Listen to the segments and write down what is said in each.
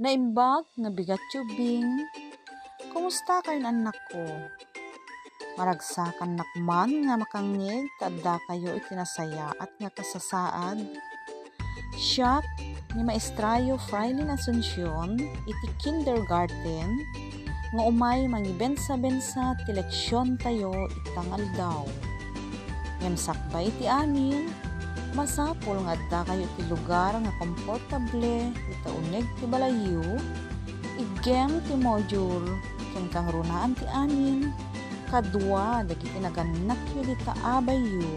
Naimbag nga bigat yubing. Kumusta kayo anak ko? Maragsakan nakman nga makangig tadda kayo itinasaya at nga kasasaad. Siyak ni Maestrayo Frailin Asuncion iti kindergarten nga umay mangibensa-bensa ti leksyon tayo itangal daw. Ngem ti amin, masapol nga adda kayo ti lugar nga komportable ita uneg ti balayo, igem ti module ken kang runaan ti amin, kadwa dagiti naganak yu di taabay yu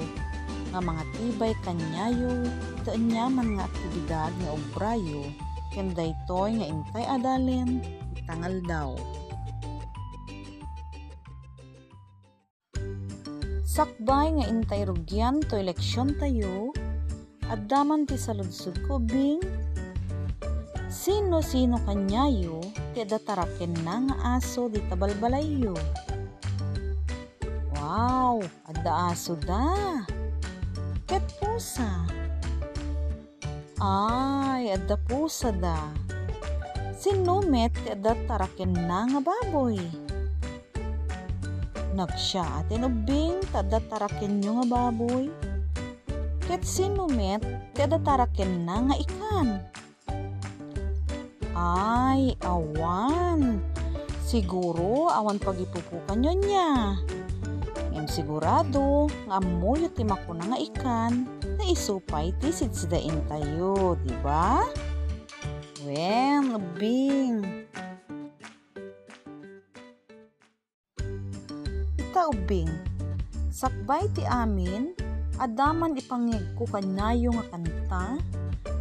nga mga tibay kanyayo ita anyaman nga aktibidad nga obrayo. Ken daytoy nga intay adalen itangal daw. Sakbay nga intay rugyan to eleksyon tayo, at daman ti saludsud ko bing, sino-sino kanyayo, ti adataraken na nga aso di tabalbalayo. Wow, adda aso da. Ket pusa. Ay, adda pusa da. Sinumet ti adda taraken na nga baboy nagsya atin ubing taraken nyo nga baboy. Ket sinumet tada taraken na nga ikan. Ay, awan. Siguro awan pagipupukan nyo niya. Ngem sigurado nga amoy ti makuna nga ikan na isupay ti sidsidain tayo, di ba? Wen, ubing. ubing. Sakbay ti amin, adaman ipangig ko kanyayo nga kanta,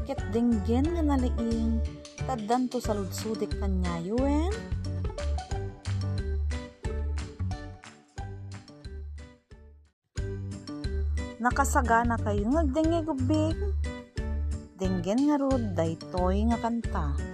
ket denggen nga naliing, taddan to saludsudik kanyayo en. Nakasagana kayo nagdengeg ubing. Denggen nga rod daytoy nga kanta.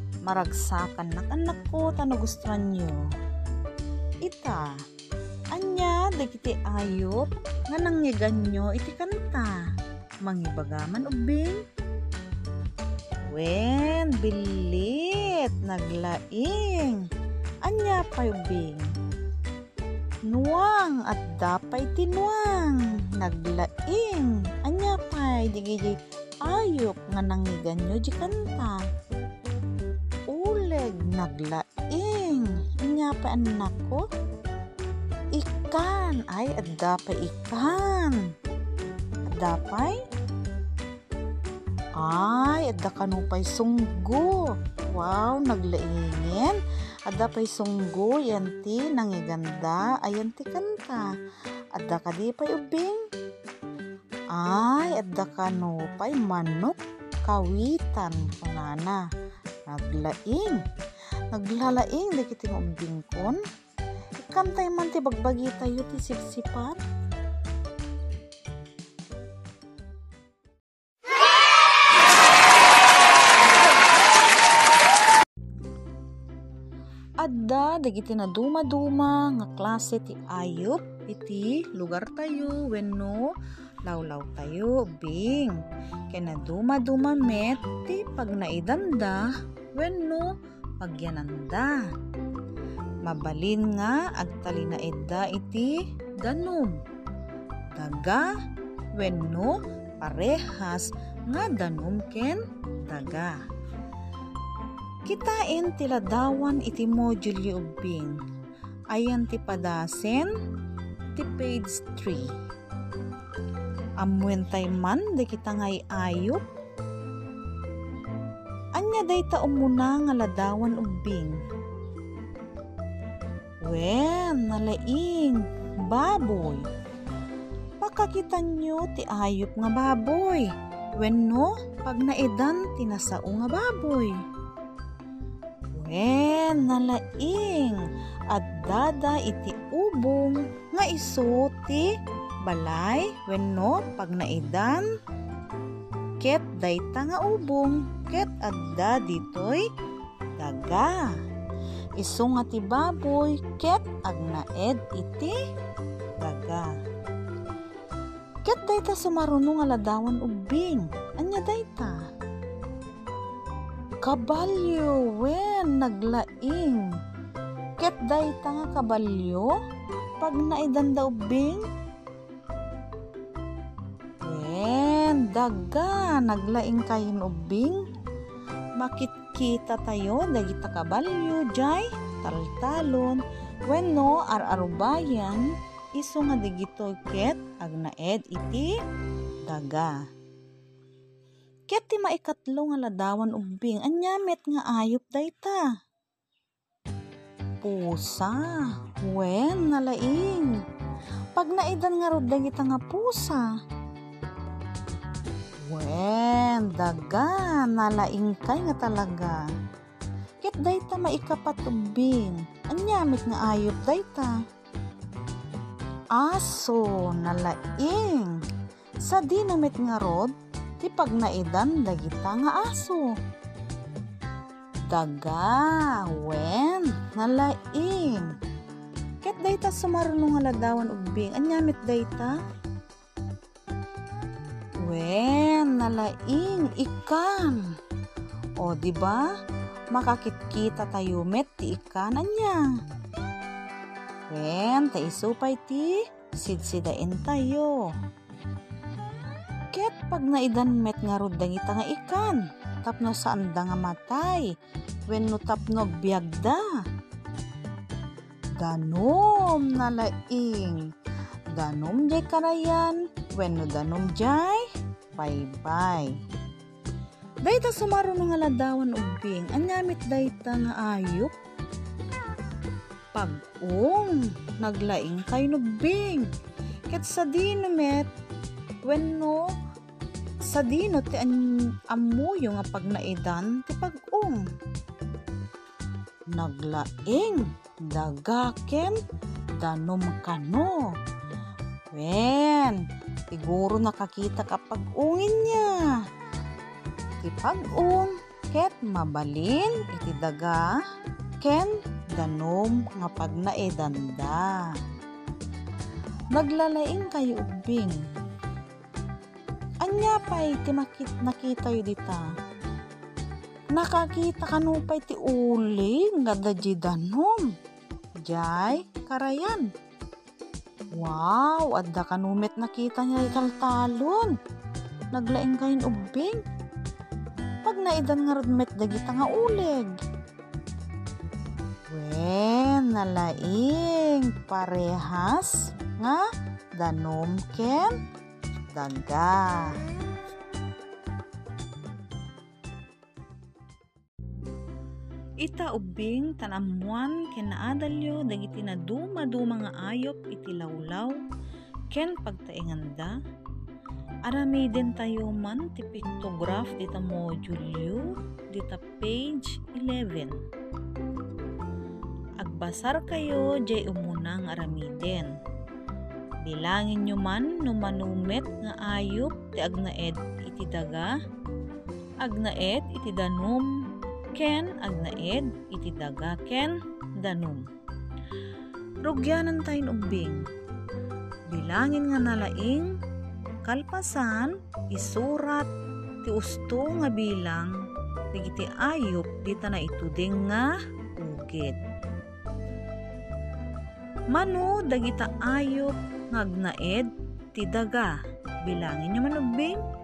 Maragsakan nak anak ko ta nagustuhan nyo. Ita, anya dagiti ayop nga nangyagan nyo iti kanta. Mangibagaman ubing? Wen, bilit, naglaing. Anya pa ubing? Nuwang at dapay tinuang, naglaing. Anya pay digiji ayok nga nangigan nyo di kanta. Uleg, naglaing. Anya pa anak ko? Ikan, ay at dapay ikan. At dapay? Ay, at kanupay sunggo. Wow, naglaingin. Ada pay sunggo, yanti, nangiganda, ayanti kanta. Ada ka di pay ubing. Ay, ada ka no pay manok, kawitan, kunana. Naglaing. Naglalaing, di kiting ubing kon. Ikantay man ti bagbagi tayo ti sipsipat. adda dagiti na duma-duma nga klase ti ayop iti lugar tayo wenno lawlaw tayo bing kay na duma-duma met ti pag naidanda wenno pagyananda mabalin nga agtalinaedda iti danom. Daga wenno parehas nga danom ken daga. Kitain tiladawan iti module ubing. Ayan ti padasen ti page 3. Amwen tay man di kita ngay ayop. Anya day ta umuna nga ladawan ubing. Wen, nalaing, baboy. Pakakita nyo ti ayop nga baboy. Wen no, pag naedan tinasao nga baboy. Wen, nalaing, at dada iti ubong nga iso ti balay. Wen no, pag naedan ket dayta nga ubong ket adda ditoy daga iso nga ti baboy ket agnaed iti daga. Ket dayta sumaruno nga ladawan ubing. Anya dayta? Kabalyo wen naglaing. Ket dayta nga kabalyo pag naidanda ubing. Wen daga naglaing kayon ubing. Makit kita tayo dagita kabalyo jay taltalon wenno ar-arubayan iso nga digito ket agnaed iti daga. Ket ti maikatlo nga ladawan ubing anyamet nga ayop dayta. Pusa, wen nalaing. Pag naidan nga rod dagita nga pusa, Wen, daga, nalaing kay nga talaga. Ket dayta maikapatubing, anyamit nga ayop dayta. Aso, nalaing. Sa dinamit nga rod, ti pag naidan dagita nga aso. Daga, wen, nalaing. Ket dayta sumarunong nga ladawan ubing, anyamit dayta. Wen, nalaing, ikan. O, di ba? Makakit-kita tayo met ti ikan anya. Wen, taisupay ti sidsidain tayo. Ket pag naidan met nga rod dangita nga ikan, tapno saan da nga matay, wen no tapno biyagda. Danom nalaing. Danom jay karayan, wen no danom jay, bye-bye. Dayta sumaro nga ladawan ubing, anyamit dayta nga ayop. Pag-ong, naglaing kay nubing. Ket sa dinomet, wenno sa dino ti amuyo nga pag naidan ti pag-ong. Naglaing, dagaken, danom kano. Wen, siguro nakakita kapag ungin niya. Ti pag-ung, ket mabalin, iti daga, ken danom nga pag naedanda. Naglalaing kayo ubing. Anya pa'y ti makit nakita yu dita. Nakakita kanupay ti uli nga dadji danom. Jay, karayan. Wow, adda kanumet nakita niya taltalon. Naglaing kayin ubing. Pag naidan nga rodmet dagita nga uleg. Wen, nalaing parehas nga danom ken daga. Ita ubing tanamuan ken naadalyo dagiti na duma-duma nga ayop iti lawlaw ken pagtainganda. Aramiden tayo man ti pictograph dita module dita page 11. Agbasar kayo jay umunang aramiden. Bilangin nyo man no manumet nga ayop ti agnaed iti daga, agnaed iti danom ken agnaed iti daga ken danom. Rugyanan tayo ubing. Bilangin nga nalaing kalpasan isurat ti usto nga bilang digiti ayop dita na ituding nga ugit. Mano dagita ayop ngagnaed ti daga. Bilangin niyo man ubing.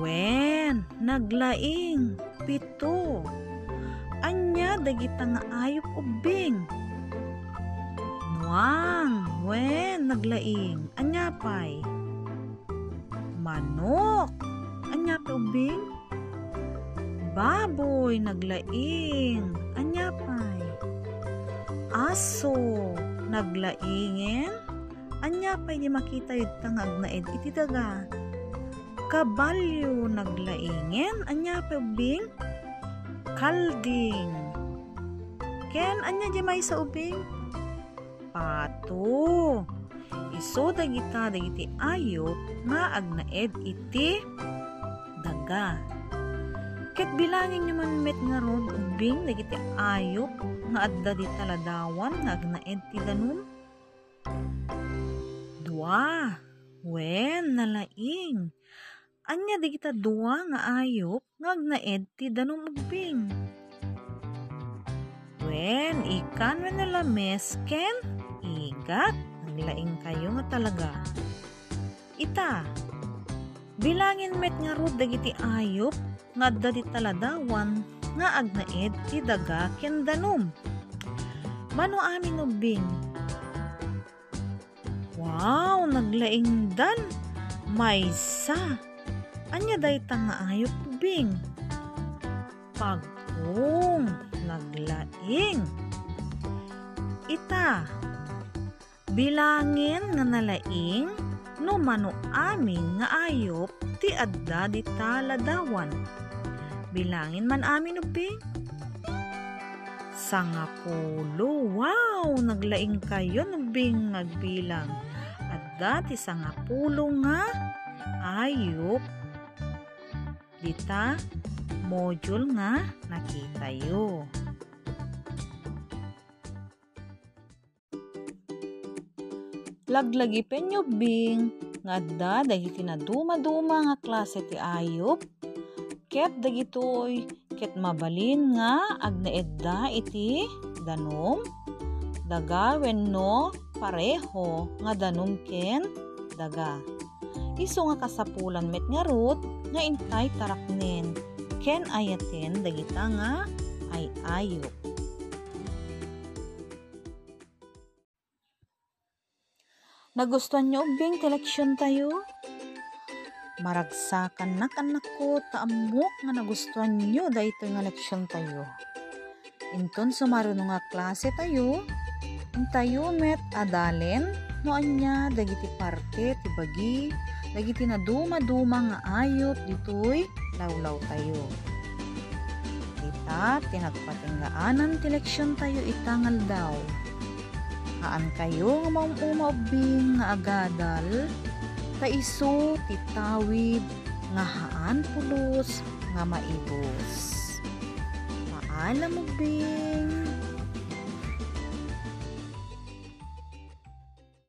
Wen, naglaing, pito. Anya dagita nga ayop ubing. Nuang, wen, naglaing. Anya pay. Manok. Anya pa ubing. Baboy, naglaing. Anya pay aso naglaingen anya pa di makita yun tangag na ed iti daga kabalyo naglaingen anya ubing kalding. Ken anya di may sa ubing? Pato. Iso dagita dagiti ayop nga agnaed iti daga. Ket bilangin nyo man met nga rod ubing dagiti ayop nga adda di taladawan nga agnaed ti danum? Dua, wen nalaing. Anya di kita dua nga ayop nga agnaed ti danum ubing. Wen, ikan wen nalames ken, igat, naglaing kayo nga talaga. Ita, bilangin met nga rod dagiti ayop nga adda di taladawan nga agnaed ti daga ken danom. Mano amin ubing? Wow, naglaingdan. Maysa. Anya dayta nga ayop ubing. Pagkong naglaing. Ita. Bilangin nga nalaing no mano amin nga ayop ti adda di taladawan Bilangin man amin ubing. Sangapulo. Wow! Naglaing kayo ubing nagbilang. At dati sangapulo nga ayop. Dita module nga nakita yo. Laglagi penyo bing nga adda dagiti na duma-duma nga klase ti ayop ket dagitoy ket mabalin nga agnaedda iti danom. Daga wenno pareho nga danom ken daga. Iso nga kasapulan met nga rut nga intay taraknen ken ayaten dagita nga ay ayo Nagustuhan niyo ubing teleksyon tayo? maragsakan nak anak ko taamok nga nagustuhan nyo dahito nga leksyon tayo. Inton sumaruno nga klase tayo, tayo met adalen no anya dagiti parte ti bagi dagiti na duma-duma nga ayot ditoy lawlaw tayo. Ita tinagpatinggaanan ti leksyon tayo itangal daw. Haan kayo nga maumumabing nga agadal kaiso titawid nga haan pulos nga maibos. Maalam mo bing.